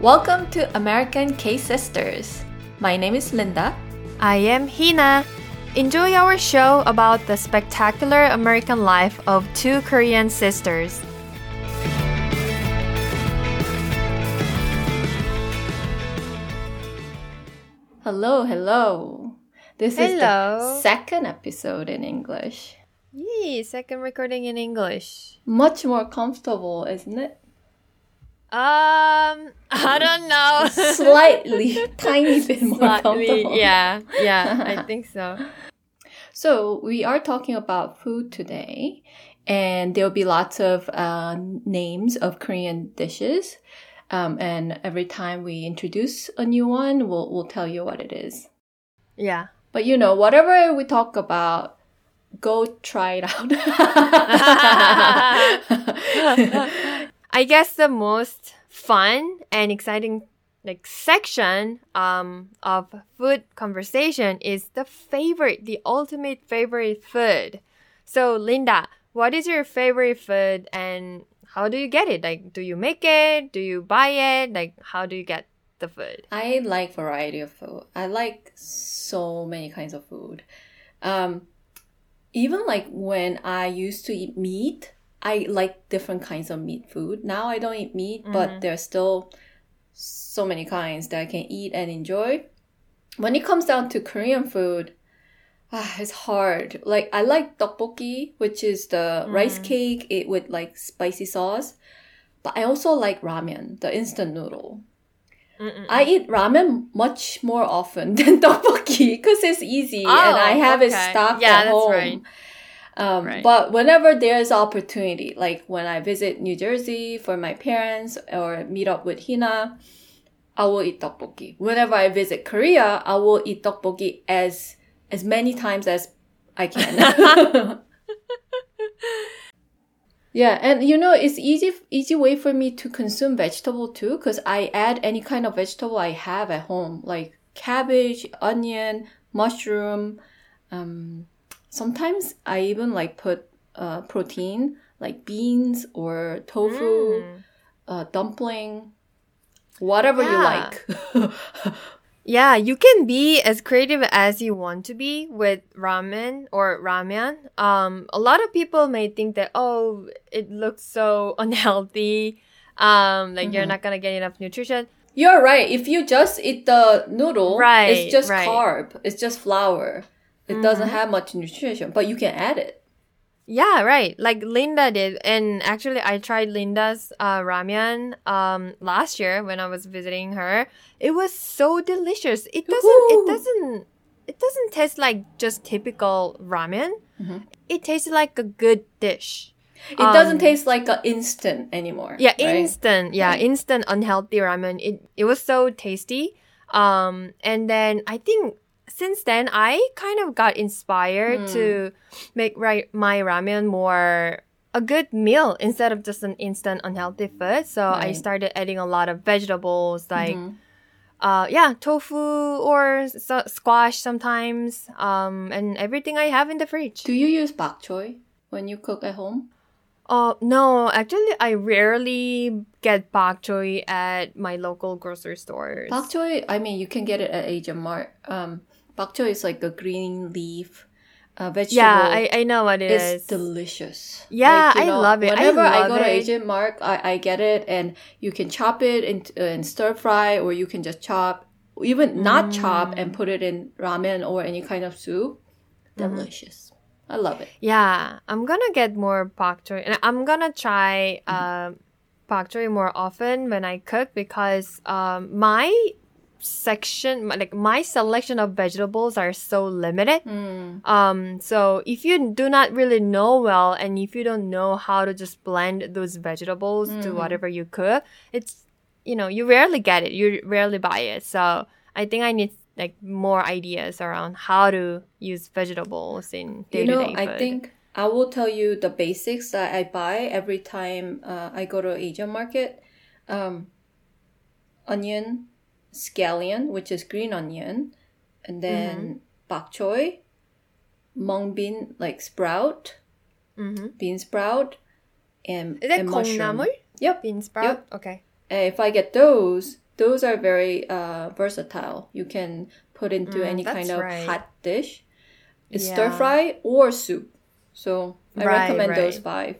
Welcome to American K Sisters. My name is Linda. I am Heena. Enjoy our show about the spectacular American life of two Korean sisters. Hello, hello. This is the second episode in English. Yee, second recording in English. Much more comfortable, isn't it? Um, I don't know. Slightly, tiny bit more Slightly, comfortable. yeah, yeah, I think so. So we are talking about food today, and there will be lots of uh, names of Korean dishes. Um, and every time we introduce a new one, we'll we'll tell you what it is. Yeah. But you know, whatever we talk about, go try it out. I guess the most fun and exciting like section um of food conversation is the favorite, the ultimate favorite food. So Linda, what is your favorite food and how do you get it? Like do you make it? Do you buy it? Like how do you get the food? I like variety of food. I like so many kinds of food. Um, even like when I used to eat meat, I like different kinds of meat food. Now I don't eat meat, but there's still so many kinds that I can eat and enjoy. When it comes down to Korean food, ah, it's hard. Like I like tteokbokki, which is the rice cake it with like spicy sauce. But I also like ramen, the instant noodle. Mm-mm. I eat ramen much more often than tteokbokki because it's easy and I Oh, have it okay. stocked Yeah, at that's home. right. Um, Right. But whenever there's opportunity, like when I visit New Jersey for my parents or meet up with Heena, I will eat tteokbokki. Whenever I visit Korea, I will eat tteokbokki as as many times as I can. Yeah, and you know it's easy easy way for me to consume vegetable too because I add any kind of vegetable I have at home like cabbage, onion, mushroom. Um, sometimes I even like put uh, protein like beans or tofu, Mm. uh, dumpling, whatever you like. Yeah, you can be as creative as you want to be with ramen or ramyun. Um, a lot of people may think that oh, it looks so unhealthy. Um, like you're Mhm. not gonna get enough nutrition. You're right. If you just eat the noodle, Right, it's just right. carb. It's just flour. It doesn't Mhm. have much nutrition, but you can add it. Yeah, right. Like Linda did, and actually, I tried Linda's uh, ramyun um last year when I was visiting her. It was so delicious. It doesn't. Woohoo! It doesn't. It doesn't taste like just typical ramen. Mhm. It tastes like a good dish. It doesn't Um, taste like an instant anymore. Yeah, right? instant. Yeah, instant unhealthy ramen. It it was so tasty. Um, and then I think since then I kind of got inspired Hmm. to make right my ramen more a good meal instead of just an instant unhealthy food. So I started adding a lot of vegetables like Mhm. uh yeah tofu or s- squash sometimes um and everything I have in the fridge. Do you use bok choy when you cook at home? Uh, no, actually, I rarely get bok choy at my local grocery stores. Bok choy, I mean, you can get it at Asian Mart. Um, bok choy is like a green leaf uh, vegetable. yeah, I, I know what it it's is. delicious. Yeah, I love it. Whenever I, love go to it. Asian Mart, I, I get it, and you can chop it and, uh, and stir fry, or you can just chop, even not chop, Mm. and put it in ramen or any kind of soup. Mm-hmm. Delicious. I love it. yeah, I'm gonna get more bok choy, and I'm gonna try Mm-hmm. uh, bok choy more often when I cook because um, my section, like my selection of vegetables, are so limited. Mm. Um, so if you do not really know well, and if you don't know how to just blend those vegetables to Mhm. whatever you cook, it's you know you rarely get it. You rarely buy it. So I think I need like more ideas around how to use vegetables in day You know, day I think I will tell you the basics that I buy every time uh, I go to Asian market. Um, onion, scallion, which is green onion, and mm-hmm. then mm-hmm. bok choy, mung bean like sprout, mm-hmm. bean sprout, and is that and mushroom. Yep, bean sprout. Yep. Okay. And if I get those, those are very uh, versatile. You can put into mm, any kind of right. hot dish. It's yeah. stir fry or soup. So I right, recommend right. those 5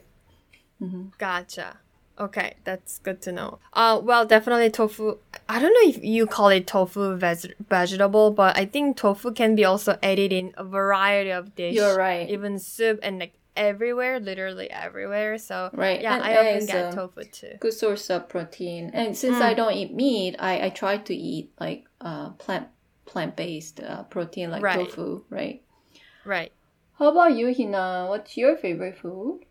mm-hmm. Gotcha. Okay, that's good to know. Uh, well, definitely tofu I don't know if you call it tofu veg- vegetable, but I think tofu can be also added in a variety of dishes. You're right. Even soup and like everywhere, literally everywhere. So Right, yeah, and I often get tofu too. Good source of protein. And since Mm. I don't eat meat, I, I try to eat like uh, plant plant based uh, protein like Right. tofu. Right. Right. How about you, Heena? What's your favorite food?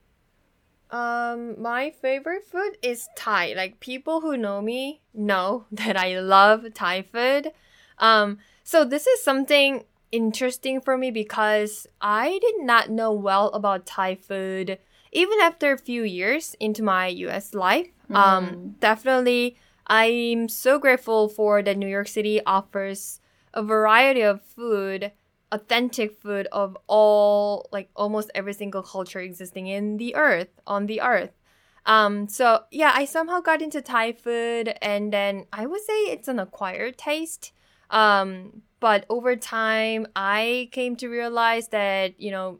Um, my favorite food is Thai. Like people who know me know that I love Thai food. Um, so this is something interesting for me because I did not know well about Thai food even after a few years into my US life. Um, definitely I'm so grateful for that New York City offers a variety of food authentic food of all like almost every single culture existing in the earth on the earth um so yeah i somehow got into thai food and then i would say it's an acquired taste um but over time i came to realize that you know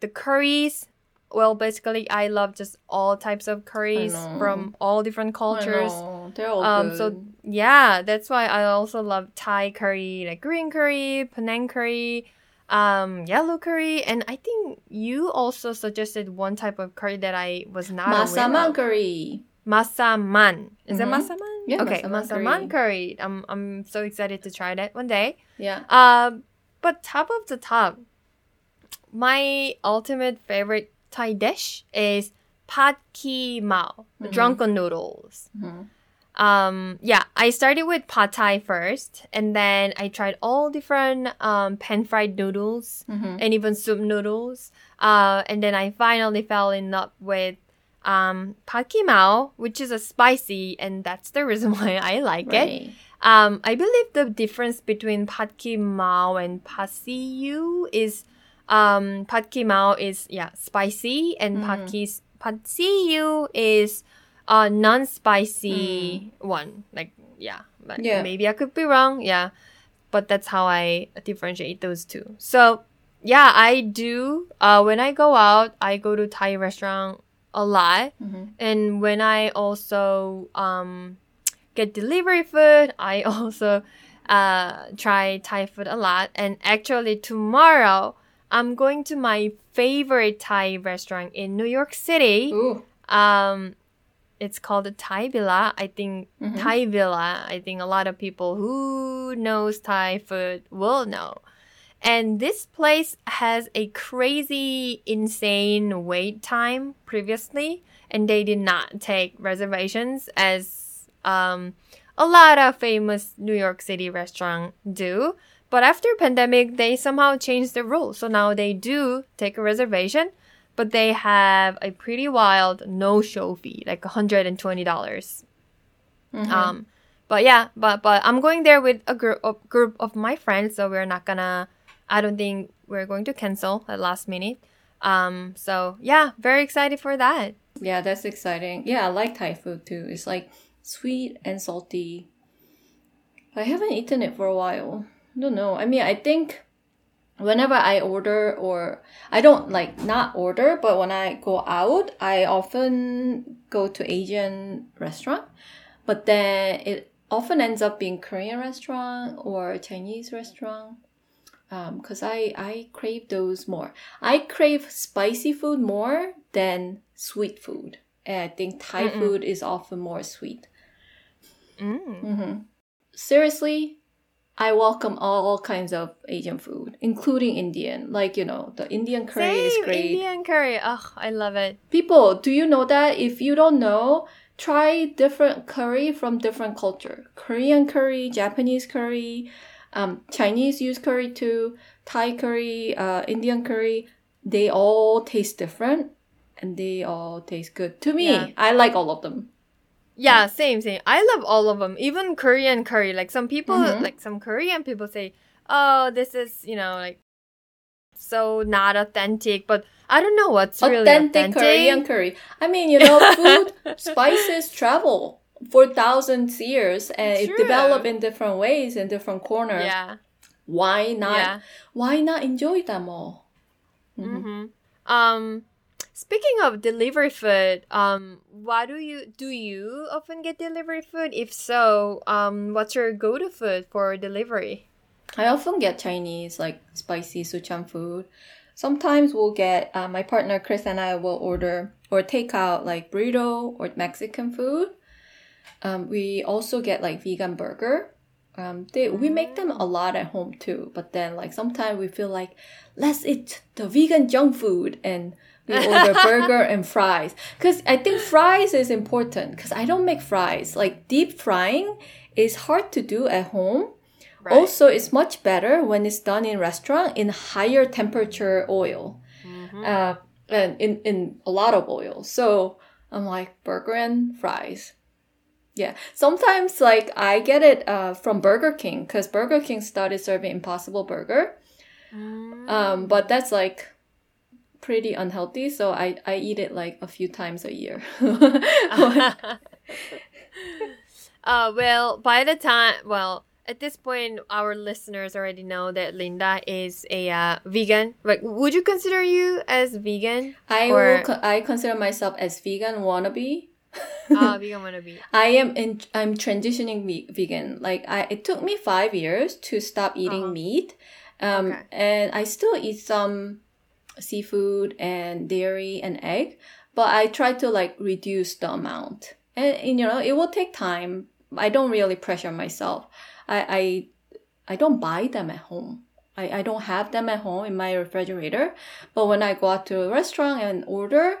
the curries well basically i love just all types of curries from all different cultures. They're all um, good. so yeah, that's why I also love Thai curry, like green curry, Penang curry, um, yellow curry, and I think you also suggested one type of curry that I was not aware Masaman curry. Masaman. Is it Mhm. masaman? Yeah, okay, masaman masaman curry. I'm I'm so excited to try that one day. Yeah. Um, but top of the top, my ultimate favorite Thai dish is pad ki mao, Mhm. drunken noodles. Mhm. Um, yeah, I started with pad thai first, and then I tried all different um, pan fried noodles Mhm. and even soup noodles. Uh, and then I finally fell in love with um, pad ki mao, which is a spicy, and that's the reason why I like it. Um, I believe the difference between pad ki mao and pad see is um, pad ki mao is yeah spicy, and pad ki pad is a non-spicy one. Like yeah, but Yeah. maybe I could be wrong. Yeah, but that's how I differentiate those two. So yeah, I do. Uh, when I go out, I go to Thai restaurant a lot. Mhm. And when I also um, get delivery food, I also uh, try Thai food a lot. And actually, tomorrow I'm going to my favorite Thai restaurant in New York City. Ooh. Um, it's called the Thai Villa. I think Mhm. Thai Villa. I think a lot of people who knows Thai food will know. And this place has a crazy, insane wait time previously, and they did not take reservations as um, a lot of famous New York City restaurants do. But after pandemic, they somehow changed the rules. So now they do take a reservation, but they have a pretty wild no-show fee, like $120. dollars Mhm. um, but yeah, but but I'm going there with a group of group of my friends, so we're not gonna. I don't think we're going to cancel at last minute. Um, so yeah, very excited for that. Yeah, that's exciting. Yeah, I like Thai food too. It's like sweet and salty. I haven't eaten it for a while. I don't know. I mean, I think whenever I order or I don't like not order, but when I go out, I often go to Asian restaurant, but then it often ends up being Korean restaurant or Chinese restaurant. Um, cause I, I crave those more. I crave spicy food more than sweet food. And I think Thai Mm-mm. food is often more sweet. Mm. hmm Seriously, I welcome all kinds of Asian food, including Indian. Like, you know, the Indian curry is Same great. Indian curry. Oh, I love it. People, do you know that? If you don't know, try different curry from different culture. Korean curry, Japanese curry, um, Chinese use curry too, Thai curry, uh, Indian curry. They all taste different and they all taste good. To me, Yeah. I like all of them. Yeah, same, same. I love all of them. Even Korean curry. Like some people, Mhm. like some Korean people say, "Oh, this is you know like so not authentic." But I don't know what's really authentic authentic. Korean curry. I mean, you know, food spices travel for thousands years and it developed in different ways in different corners. Yeah. Why not? Yeah. Why not enjoy them all? Mm-hmm. Um, speaking of delivery food, um, why do you do you often get delivery food? If so, um, what's your go-to food for delivery? I often get Chinese, like spicy Sichuan food. Sometimes we'll get, uh, my partner Chris and I will order or take out like burrito or Mexican food. Um, we also get like vegan burger. Um, they, we make them a lot at home too, but then like sometimes we feel like let's eat the vegan junk food and we order burger and fries. Cause I think fries is important cause I don't make fries. Like deep frying is hard to do at home. Right. Also, it's much better when it's done in restaurant in higher temperature oil, Mm-hmm. uh, and in in a lot of oil. So I'm like burger and fries. Yeah, sometimes like I get it uh, from Burger King because Burger King started serving Impossible Burger, Mm. um, but that's like pretty unhealthy. So I I eat it like a few times a year. uh, well, by the time, well, at this point, our listeners already know that Linda is a uh, vegan. Like, would you consider you as vegan? I Or- will, co- I consider myself as vegan wannabe. Ah, vegan wannabe. I am in, I'm transitioning ve- vegan. Like I, it took me five years to stop eating Uh-huh. meat, um, Okay. and I still eat some seafood and dairy and egg, but I try to like reduce the amount. And, and, you know, it will take time. I don't really pressure myself. I I, I don't buy them at home. I, I don't have them at home in my refrigerator. But when I go out to a restaurant and order,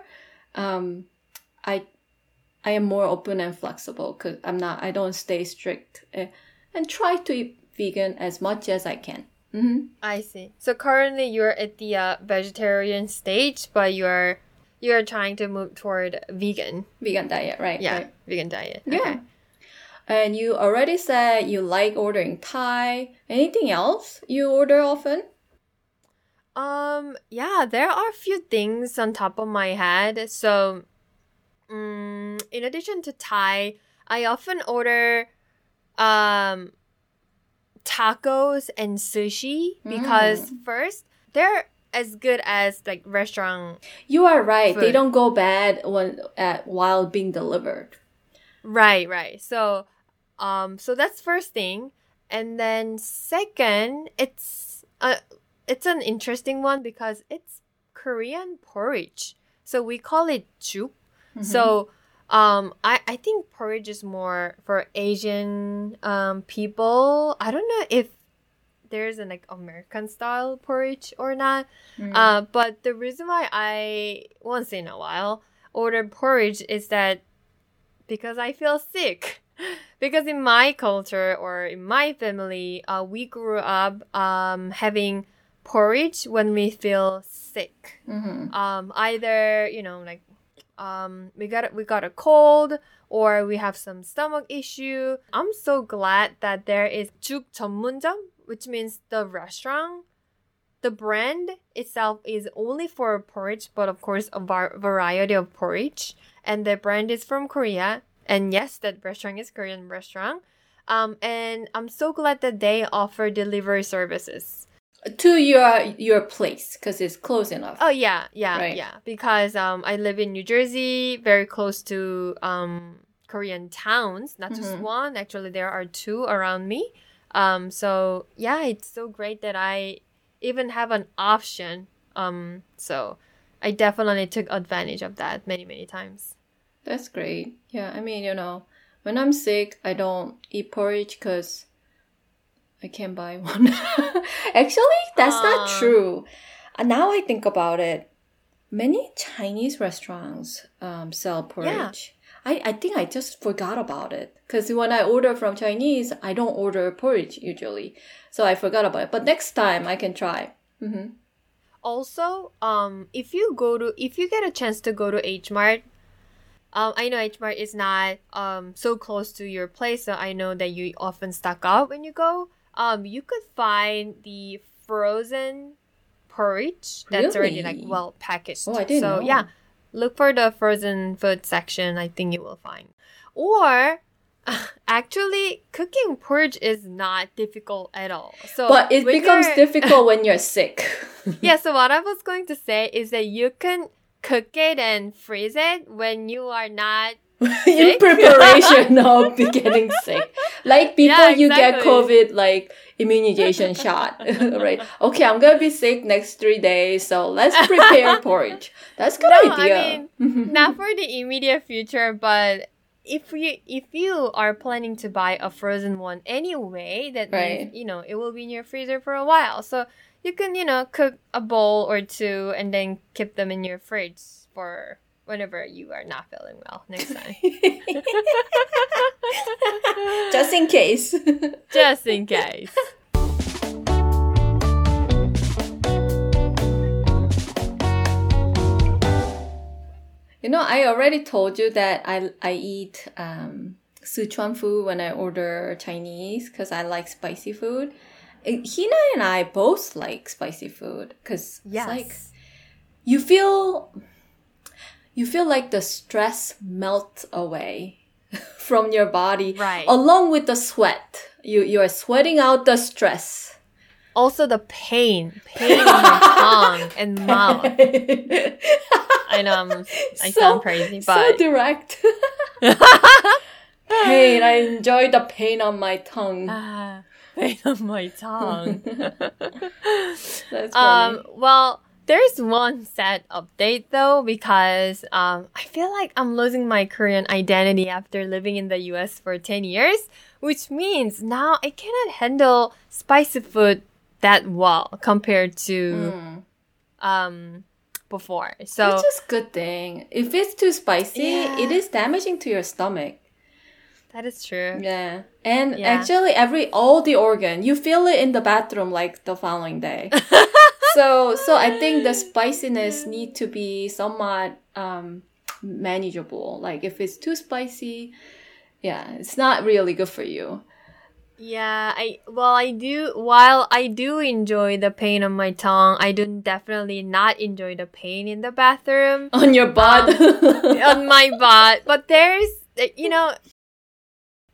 um, I I am more open and flexible because I'm not. I don't stay strict eh, and try to eat vegan as much as I can. hmm I see. So currently, you're at the uh, vegetarian stage, but you're you're trying to move toward vegan. Vegan diet, right? Yeah, right. vegan diet. Yeah. Okay. And you already said you like ordering Thai. Anything else you order often? Um, yeah, there are a few things on top of my head. So, um, in addition to Thai, I often order um tacos and sushi because first they're as good as like restaurant You are right. They don't go bad when at while being delivered. Right, right. So, um, so that's first thing, and then second, it's uh, it's an interesting one because it's Korean porridge. So we call it juk. So, um, I I think porridge is more for Asian um people. I don't know if there's an like American style porridge or not. Mm. Uh, but the reason why I once in a while order porridge is that because I feel sick. Because in my culture or in my family, uh, we grew up um, having porridge when we feel sick. Mhm. Um, either you know like um, we got we got a cold or we have some stomach issue. I'm so glad that there is juk 전문점, which means the restaurant. The brand itself is only for porridge, but of course a var- variety of porridge. And the brand is from Korea. And yes, that restaurant is Korean restaurant. Um, and I'm so glad that they offer delivery services. To your your place because it's close enough. Oh yeah, yeah, Right. yeah. Because um, I live in New Jersey, very close to um Korean towns. Not just Mhm. one. Actually, there are two around me. Um, so yeah, it's so great that I even have an option. Um, so I definitely took advantage of that many many times. That's great. Yeah, I mean, you know, when I'm sick, I don't eat porridge because I can't buy one. Actually, that's not true. Uh, Now I think about it, many Chinese restaurants um, sell porridge. I, I think I just forgot about it because when I order from Chinese, I don't order porridge usually. So I forgot about it. But next time I can try. hmm Also, um, if you go to if you get a chance to go to H Mart, um, I know H Mart is not um so close to your place, so I know that you often stock up when you go. Um, you could find the frozen porridge that's already like well packaged. Oh, I didn't so know. yeah, look for the frozen food section. I think you will find. Or Actually, cooking porridge is not difficult at all. So, But it becomes difficult when you're sick. yeah, so what I was going to say is that you can cook it and freeze it when you are not. in preparation of getting sick. Like before Yeah, you get. COVID, like immunization shot, right? Okay, I'm gonna be sick next three days, so let's prepare porridge. That's a good No, I mean, Not for the immediate future, but if you if you are planning to buy a frozen one anyway, that Right. means you know it will be in your freezer for a while. So you can you know cook a bowl or two and then keep them in your fridge for whenever you are not feeling well next time. Just in case. Just in case. You know, I already told you that I I eat um, Sichuan food when I order Chinese because I like spicy food. Heena and I both like spicy food because Yes. it's like you feel you feel like the stress melts away from your body Right. along with the sweat. You you are sweating out the stress. Also the pain, pain in my tongue and mouth. I know I'm, I So- sound crazy, but. so direct. pain. I enjoy the pain on my tongue. Ah, pain on my tongue. Um, well, there's one sad update though because um, I feel like I'm losing my Korean identity after living in the U.S. for ten years, which means now I cannot handle spicy food that well compared to Mm. um before. So Which is good thing. If it's too spicy, Yeah. it is damaging to your stomach. that is true. Yeah. And Yeah. actually every all the organ, you feel it in the bathroom like the following day. so so I think the spiciness need to be somewhat um manageable. Like if it's too spicy, yeah, it's not really good for you. Yeah, I well I do while I do enjoy the pain on my tongue, I do definitely not enjoy the pain in the bathroom On your butt. on my butt. But there's you know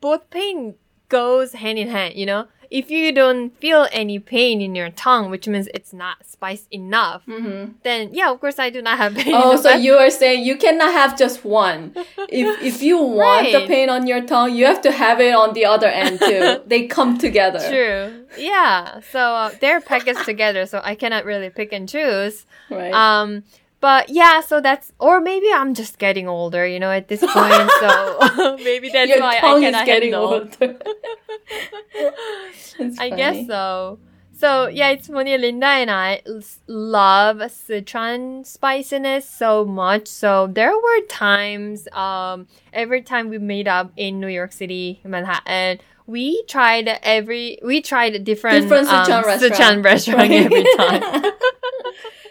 both pain goes hand in hand, you know? If you don't feel any pain in your tongue, which means it's not spice enough, hmm then yeah, of course I do not have pain. Oh, so you are saying you cannot have just one. If if you want the pain on your tongue, you have to have it on the other end too. they come together. True. Yeah. So uh, they're packaged together, so I cannot really pick and choose. Right. Um, but yeah, so that's or maybe I'm just getting older, you know, at this point. so maybe that's your why I tongue is getting handle. older. I guess so. So yeah, it's funny. Linda and I love Sichuan spiciness so much. So there were times, um, every time we meet up in New York City, Manhattan, we tried every we tried different Different Sichuan um, restaurant. Sichuan restaurant every time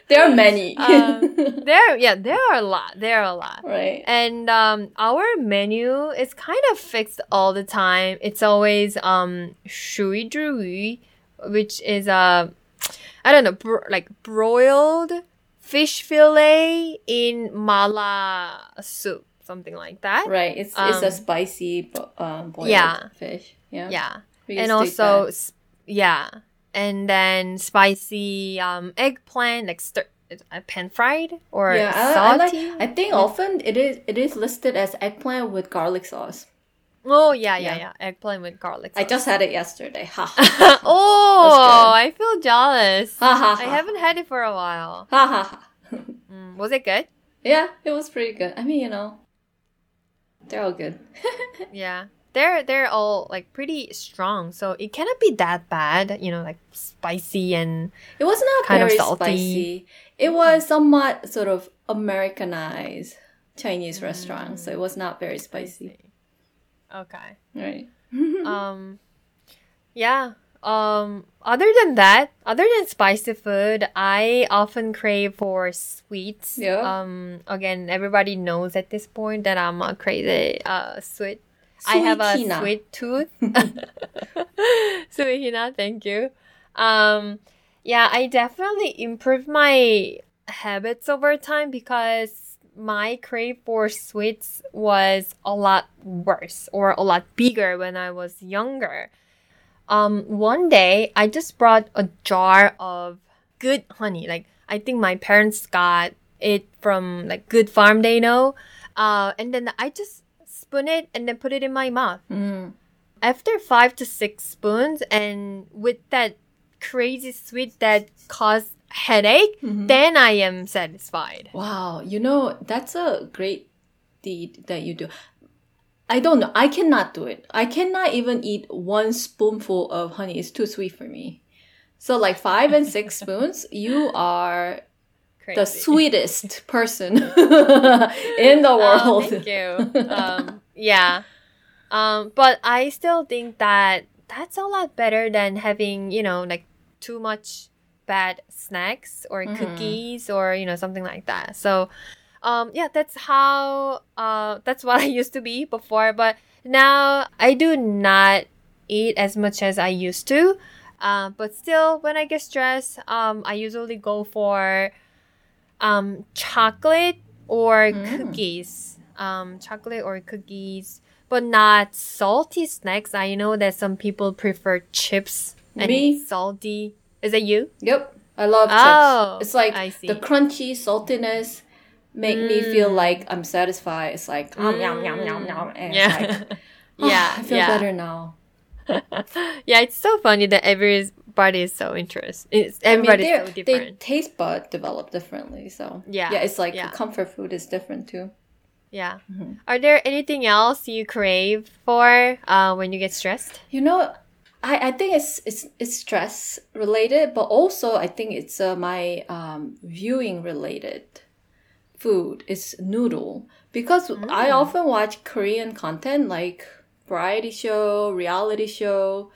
there are many. Um, there, yeah, there are a lot. There are a lot. Right. And um, our menu is kind of fixed all the time. It's always um shui drui, which is a, uh, I don't know, bro- like broiled fish fillet in mala soup, something like that. Right. It's um, it's a um, spicy um, boiled yeah. fish. Yeah. Yeah. and also, yeah and then spicy um, eggplant, like stir, uh, pan fried or yeah, I, I like. I think often it is it is listed as eggplant with garlic sauce. oh, yeah, yeah, Yeah. yeah. Eggplant with garlic. Sauce. I just had it yesterday. Ha oh, I feel jealous. ha ha. I haven't had it for a while. Ha ha ha. Mm, was it good? Yeah, it was pretty good. I mean, you know, they're all good. Yeah. They're they're all like pretty strong, so it cannot be that bad. You know, like spicy and It was not Kind of salty. spicy. It was somewhat sort of Americanized Chinese restaurant, so it was not very spicy. okay. Right. um, yeah. Um, other than that, other than spicy food, I often crave for sweets. Yeah. Um, again, everybody knows at this point that I'm a crazy uh sweet I have a sweet tooth. Sweetina, thank you. Um, yeah, I definitely improved my habits over time because my crave for sweets was a lot worse or a lot bigger when I was younger. Um, one day I just brought a jar of good honey. Like I think my parents got it from like Good Farm they know. Uh, and then I just spoon it and then put it in my mouth. Mm. After five to six spoons and with that crazy sweet that caused headache, then I am satisfied. Wow, you know, that's a great deed that you do. I don't know. I cannot do it. I cannot even eat one spoonful of honey. It's too sweet for me. So like five and six spoons, you are Crazy. the sweetest person in the Oh, world. thank you. Um, yeah. Um, but I still think that that's a lot better than having, you know, like too much bad snacks or Mhm. cookies or, you know, something like that. So, um, yeah, that's how, uh, that's what I used to be before. But now I do not eat as much as I used to. Uh, but still, when I get stressed, um, I usually go for um, chocolate or Mm. cookies. Um, chocolate or cookies, but not salty snacks. I know that some people prefer chips and Me? salty. Is it you? Yep, I love Oh, chips. It's like I see. the crunchy saltiness make me feel Mm. like I'm satisfied. It's like um, yum yum yum yum. And Yeah. like, yeah. I feel yeah. better now. yeah, it's so funny that everybody is so interested. It's I mean, everybody's they're- they taste bud develop differently. So Yeah, yeah, it's like yeah. comfort food is different too. Yeah. Mhm. Are there anything else you crave for uh, when you get stressed? You know, I, I think it's it's it's stress related, but also I think it's uh, my um, viewing related food. It's noodle because I often watch Korean content like variety show, reality show,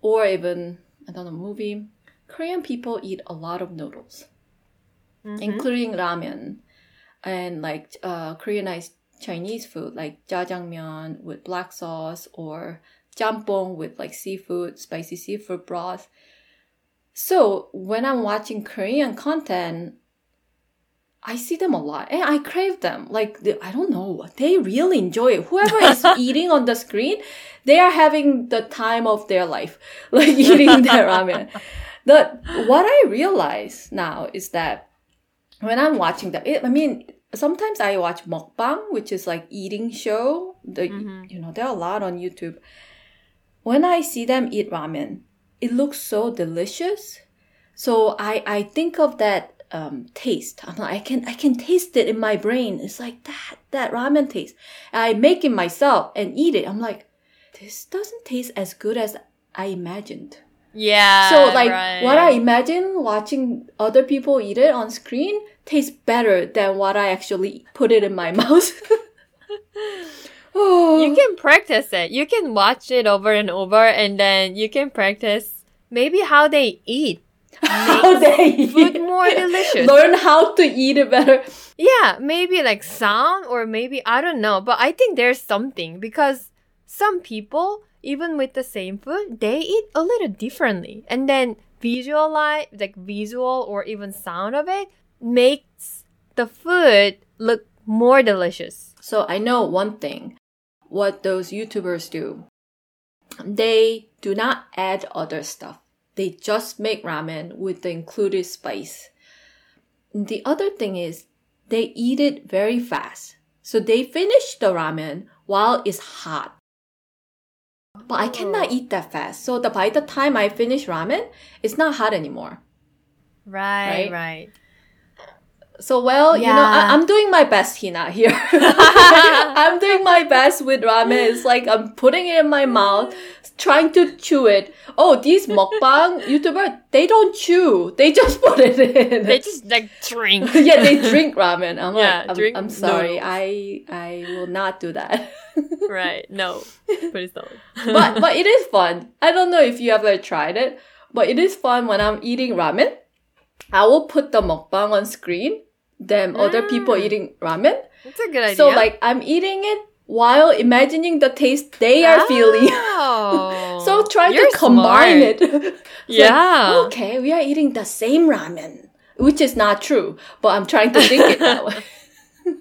or even I don't know movie. Korean people eat a lot of noodles, including ramen and like uh, Koreanized Chinese food like jjajangmyeon with black sauce or jjampong with like seafood, spicy seafood broth. So when I'm watching Korean content, I see them a lot and I crave them. Like, I don't know, they really enjoy it. Whoever is eating on the screen, they are having the time of their life, like eating their ramen. The, what I realize now is that when I'm watching them, it, I mean, sometimes I watch mukbang, which is like eating show. The you know there are a lot on YouTube. When I see them eat ramen, it looks so delicious. So I I think of that um, taste. I'm like I can I can taste it in my brain. It's like that that ramen taste. I make it myself and eat it. I'm like, this doesn't taste as good as I imagined. Yeah. So like right. what I imagine watching other people eat it on screen tastes better than what I actually put it in my mouth. oh, You can practice it. You can watch it over and over, and then you can practice maybe how they eat. how they Food eat. more delicious. Learn how to eat it better. Yeah, maybe like sound or maybe I don't know, but I think there's something because some people even with the same food, they eat a little differently. And then visualize like visual or even sound of it makes the food look more delicious. So I know one thing what those YouTubers do. They do not add other stuff. They just make ramen with the included spice. The other thing is they eat it very fast. So they finish the ramen while it's hot. But I cannot eat that fast. So the, by the time I finish ramen, it's not hot anymore. Right, Right? right. So well, you know, I, I'm doing my best, Heena. Here, I'm doing my best with ramen. It's like I'm putting it in my mouth, trying to chew it. Oh, these mukbang YouTuber, they don't chew. They just put it in. They just like drink. yeah, they drink ramen. I'm Yeah, like, I'm, drink I'm sorry. noodles. I I will not do that. right. No. Please don't. but but it is fun. I don't know if you ever tried it, but it is fun when I'm eating ramen. I will put the mukbang on screen, then other people Mm. eating ramen. It's a good idea. So like I'm eating it while imagining the taste they are feeling. Oh. so try You're to combine smart. it. It's like, Yeah. okay, we are eating the same ramen, which is not true, but I'm trying to think it that way.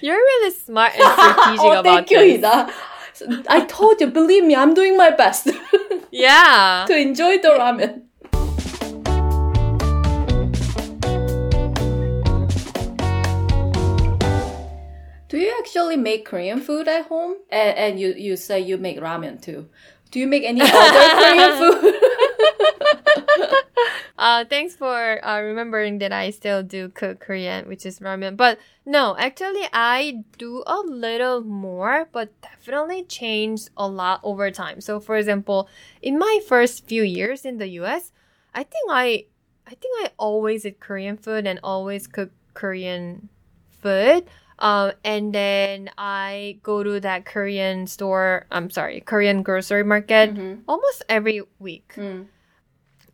You're really smart and strategic oh, about thank you, this. Ida. I told you, believe me, I'm doing my best Yeah. to enjoy the ramen. Do you actually make Korean food at home? And, and you, you say you make ramen too. Do you make any other Korean food? Uh, thanks for uh, remembering that I still do cook Korean, which is ramen. But no, actually, I do a little more, but definitely changed a lot over time. So, for example, in my first few years in the U.S., I think I, I think I always eat Korean food and always cook Korean food. Um, and then I go to that Korean store. I'm sorry, Korean grocery market Mhm. almost every week Mm.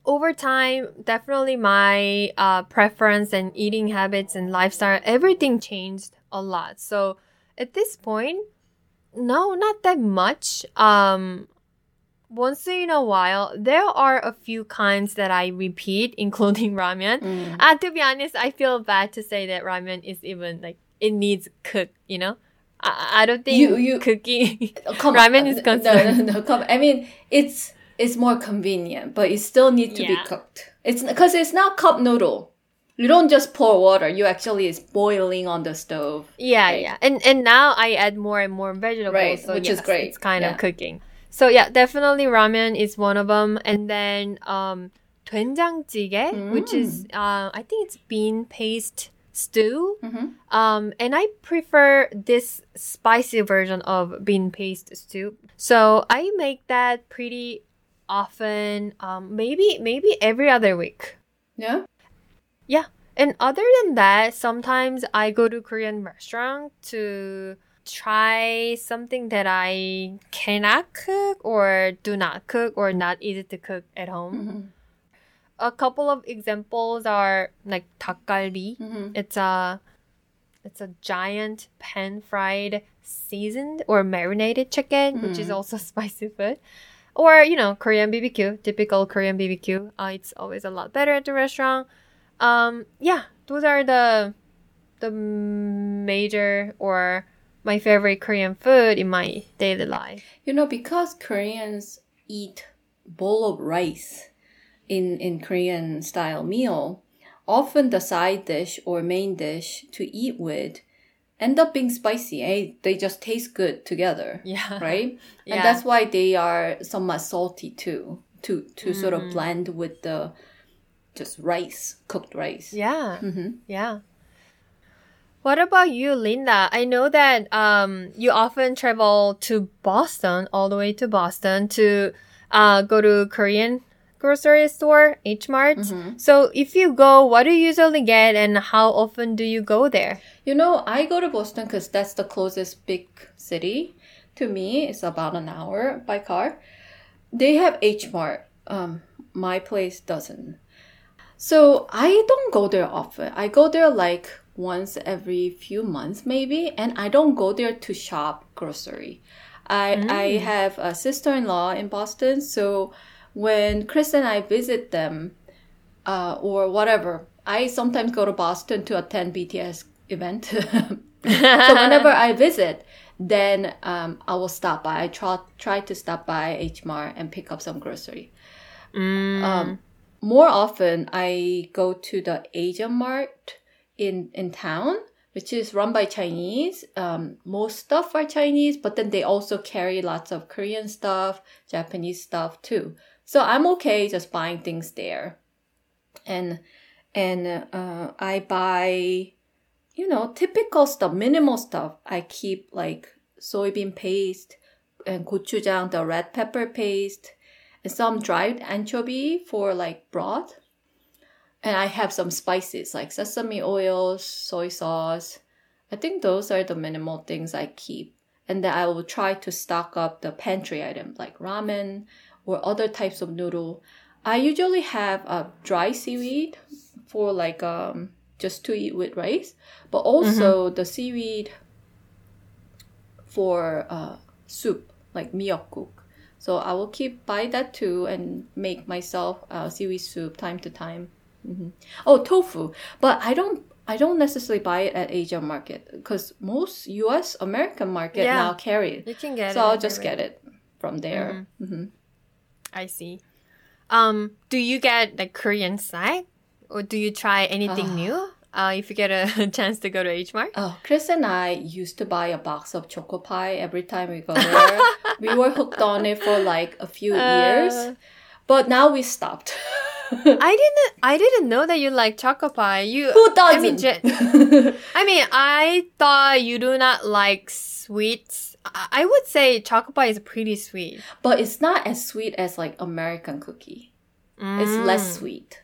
over time, definitely my uh, preference and eating habits and lifestyle, everything changed a lot. So at this point, no, not that much. Um, once in a while, there are a few kinds that I repeat, including ramen. Mm. Uh, to be honest, I feel bad to say that ramen is even like it needs cook. You know, I, I don't think you, you cooking ramen is. No, no, no. Come, I mean, it's it's more convenient, but you still need to yeah. be cooked. It's because it's not cup noodle. You don't just pour water. You actually is boiling on the stove. Yeah, right? yeah. And and now I add more and more vegetables, right, so which yes, is great. It's kind yeah. of cooking. So yeah, definitely ramen is one of them, and then um, doenjangjjigae, mm. which is mm. uh, I think it's bean paste stew. Mm-hmm. Um, and I prefer this spicy version of bean paste stew. So I make that pretty often. Um, maybe maybe every other week. Yeah. Yeah. And other than that, sometimes I go to Korean restaurant to try something that I cannot cook or do not cook or not easy to cook at home. Mm-hmm a couple of examples are like takgalbi. Mm-hmm. It's a it's a giant pan fried seasoned or marinated chicken, mm-hmm. which is mm. also spicy food. Or, you know, Korean BBQ, typical Korean BBQ. Uh, it's always a lot better at the restaurant. Um, yeah, those are the the major or my favorite Korean food in my daily life. You know, because Koreans eat bowl of rice in in Korean style meal, often the side dish or main dish to eat with end up being spicy. Eh? They just taste good together, Yeah. right? Yeah. And that's why they are somewhat salty too, to to sort Mm. of blend with the just rice, cooked rice. Yeah. Mm-hmm. Yeah. What about you, Linda? I know that um, you often travel to Boston, all the way to Boston, to uh, go to Korean grocery store, H Mart. Mhm. So if you go, what do you usually get, and how often do you go there? You know, I go to Boston because that's the closest big city to me. It's about an hour by car. They have H Mart. Um, my place doesn't. So I don't go there often. I go there like once every few months, maybe, and I don't go there to shop grocery. I I have a sister in law in Boston, so when Chris and I visit them, uh, or whatever. I sometimes go to Boston to attend BTS event. so whenever I visit, then um, I will stop by. I try try to stop by H Mart and pick up some grocery. Mm. Um, more often, I go to the Asian Mart in in town, which is run by Chinese. Um, most stuff are Chinese, but then they also carry lots of Korean stuff, Japanese stuff too. So I'm okay just buying things there, and and uh, I buy, you know, typical stuff, minimal stuff. I keep like soybean paste and gochujang, the red pepper paste, and some dried anchovy for like broth. And I have some spices like sesame oil, soy sauce. I think those are the minimal things I keep. And then I will try to stock up the pantry items like ramen or other types of noodle. I usually have a dry seaweed for like um just to eat with rice, but also the seaweed for uh, soup like miyeokguk. So I will keep buy that too and make myself uh, seaweed soup time to time. hmm Oh, tofu, but I don't I don't necessarily buy it at Asian market because most U.S. American market Yeah. now carry it. You can get So it. I'll just get it from there. hmm I see. Um, do you get like Korean side, or do you try anything Ah. new? Uh, if you get a chance to go to H Mart. Oh, Chris and I used to buy a box of choco pie every time we go there. we were hooked on it for like a few years, Uh. but now we stopped. I didn't. I didn't know that you like choco pie. You Who doesn't? ge- I mean, I thought you do not like sweets. I would say chocolate pie is pretty sweet. but it's not as sweet as like American cookie. It's Mm. less sweet.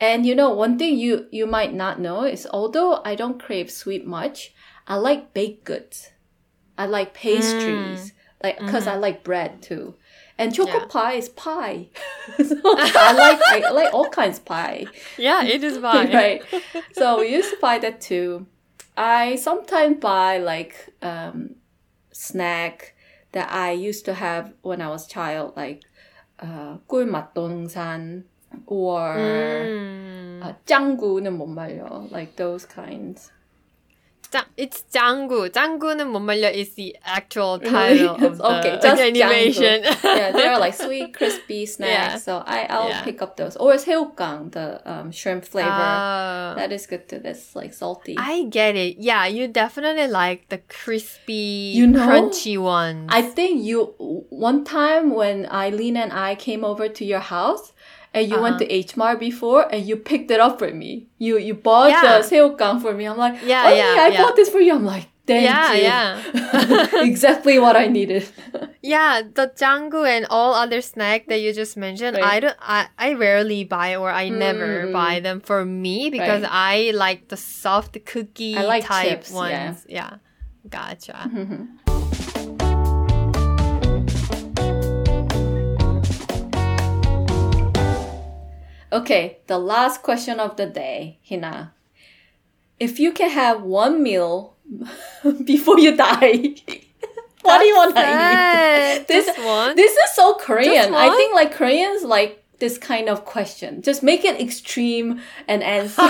And you know, one thing you you might not know is although I don't crave sweet much, I like baked goods. I like pastries, like because I like bread too. And chocolate Yeah. pie is pie. so I like I like all kinds of pie. Yeah, it is pie. right. So we used to buy that too. I sometimes buy like um, snack that I used to have when I was child, like uh, 꿀맛동산 or Mm. uh, 짱구는 못 말려, like those kinds. it's 짱구. 짱구는 못 말려 is the actual title of the okay, just animation. yeah, they're like sweet, crispy snacks. Yeah. So I, I'll yeah. pick up those. Or it's Saewoo kkang, the um, shrimp flavor. Uh, that is good too. That's like salty. I get it. Yeah, you definitely like the crispy, you know, crunchy ones. I think you, one time when Eileen and I came over to your house, and you uh-huh. went to uh-huh. H Mart before and you picked it up for me. You you bought yeah. the Saewoo kkang for me. I'm like, yeah, oh, yeah, yeah, I yeah. bought this for you. I'm like, thank yeah, you. Yeah. exactly what I needed. yeah, the Jjanggu and all other snack that you just mentioned, right. I don't I, I rarely buy or I mm. never buy them for me because right. I like the soft cookie I like type chips, ones. Yeah. yeah. Gotcha. Okay, the last question of the day, Heena. If you can have one meal before you die, what do you want to eat? This- Just one. This is so Korean. I think like Koreans like this kind of question. Just make it extreme and answer.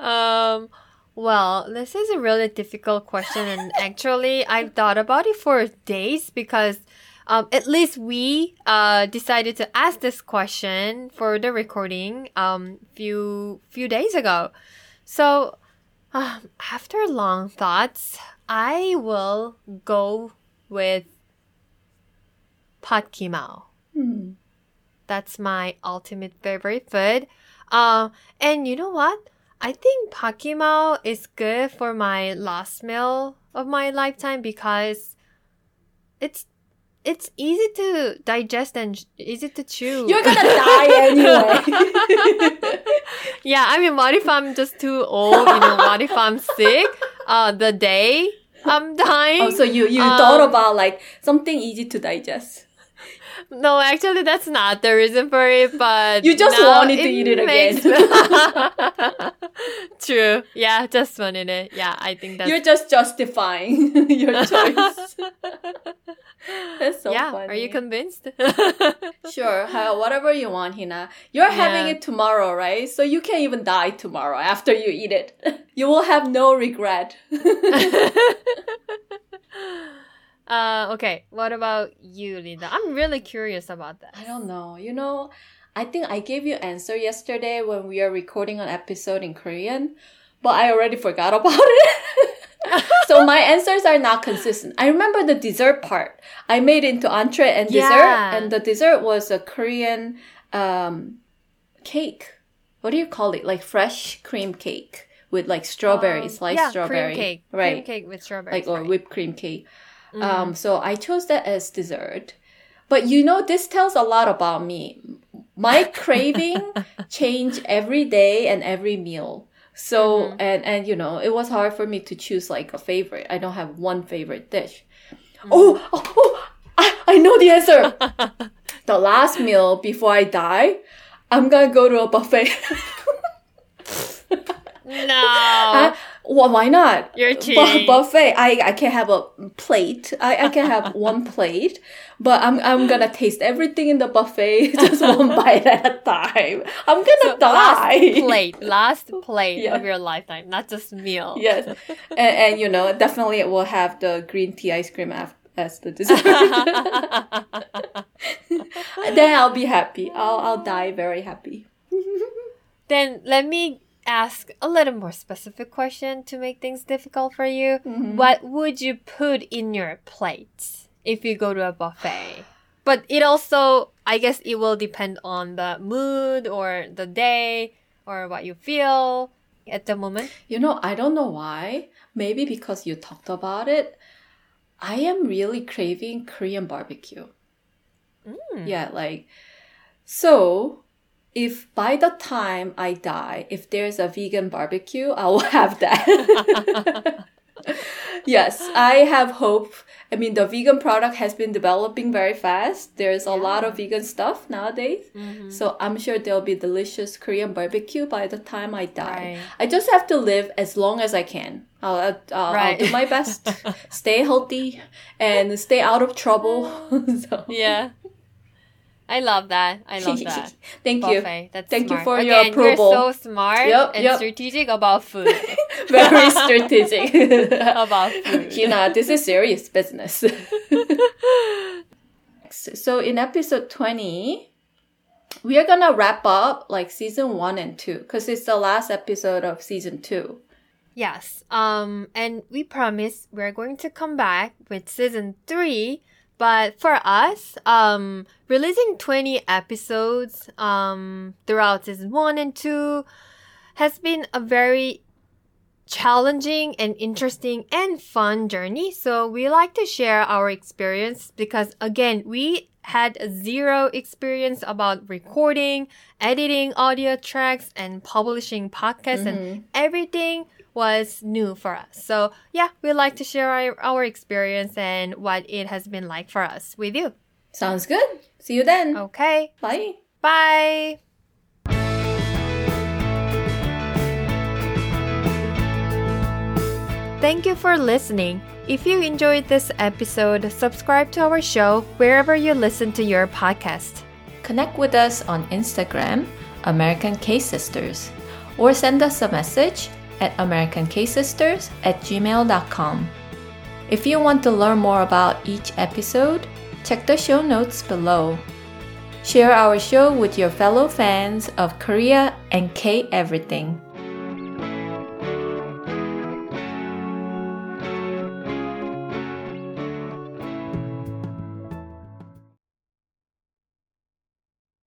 Um, well, this is a really difficult question, and actually, I've thought about it for days because, um, at least we uh decided to ask this question for the recording um few few days ago. So, um, after long thoughts, I will go with Pad Kee Mao. Hmm. That's my ultimate favorite food. Uh, and you know what? I think Pad Kee Mao is good for my last meal of my lifetime because it's it's easy to digest and easy to chew. You're gonna die anyway. yeah, I mean, what if I'm just too old? You know, what if I'm sick? Uh, the day I'm dying. oh, so you you Um, thought about like something easy to digest. No, actually, that's not the reason for it. But You just wanted to eat it again. True. Yeah, just wanted it. Yeah, I think that's. You're just justifying your choice. That's so yeah. funny. Are you convinced? Sure, ha- whatever you want, Heena. You're having it tomorrow, right? So you can even die tomorrow after you eat it. You will have no regret. Uh, okay. What about you, Linda? I'm really curious about that. I don't know. You know, I think I gave you answer yesterday when we are recording an episode in Korean, but I already forgot about it. so my answers are not consistent. I remember the dessert part. I made it into entree and dessert, Yeah. and the dessert was a Korean um, cake. What do you call it? Like fresh cream cake with like strawberry, Um, sliced yeah, strawberry, cream cake. right? Cream cake with strawberries. like or right. whipped cream cake. Mm-hmm. Um, so I chose that as dessert. But you know, this tells a lot about me. My craving change every day and every meal. So Mm-hmm. and and you know, it was hard for me to choose like a favorite. I don't have one favorite dish. Mm-hmm. Oh, oh, oh I, I know the answer. the last meal before I die, I'm gonna go to a buffet. no. Uh, Well, why not? You're Bu- cheating. buffet. I, I can have a plate. I, I can have one plate, but I'm I'm gonna taste everything in the buffet just one bite at a time. I'm gonna So die. last plate, last plate Yeah. of your lifetime, not just meal. yes, and, and you know definitely it will have the green tea ice cream af- as the dessert. then I'll be happy. I'll I'll die very happy. then let me ask a little more specific question to make things difficult for you. Mm-hmm. What would you put in your plate if you go to a buffet? But it also, I guess, it will depend on the mood or the day or what you feel at the moment. You know, I don't know why. Maybe because you talked about it. I am really craving Korean barbecue. Mm. Yeah, like so if by the time I die, if there's a vegan barbecue, I will have that. yes, I have hope. I mean, the vegan product has been developing very fast. There's a lot of vegan stuff nowadays. Mm-hmm. So I'm sure there'll be delicious Korean barbecue by the time I die. Right. I just have to live as long as I can. I'll, I'll, I'll do my best, stay healthy, and stay out of trouble. so. Yeah. I love that. I love that. Thank you. That's Thank you smart. for your Again, approval. You're so smart Yep, and yep. strategic about food. Very strategic. about food. you know, this is serious business. so in episode 20, we are gonna wrap up like season one and two because it's the last episode of season two. Yes. Um, and we promise we're going to come back with season three. But for us, um, releasing 20 episodes, um, throughout season one and two has been a very challenging and interesting and fun journey. So we like to share our experience because again, we had zero experience about recording, editing audio tracks and publishing podcasts and everything was new for us. So yeah, we like to share our, our experience and what it has been like for us with you. Sounds good. See you then. Okay. Bye. Bye. Thank you for listening. If you enjoyed this episode, subscribe to our show wherever you listen to your podcast. Connect with us on Instagram, American K Sisters, or send us a message at AmericanKsisters at gmail.com. If you want to learn more about each episode, check the show notes below. Share our show with your fellow fans of Korea and K everything.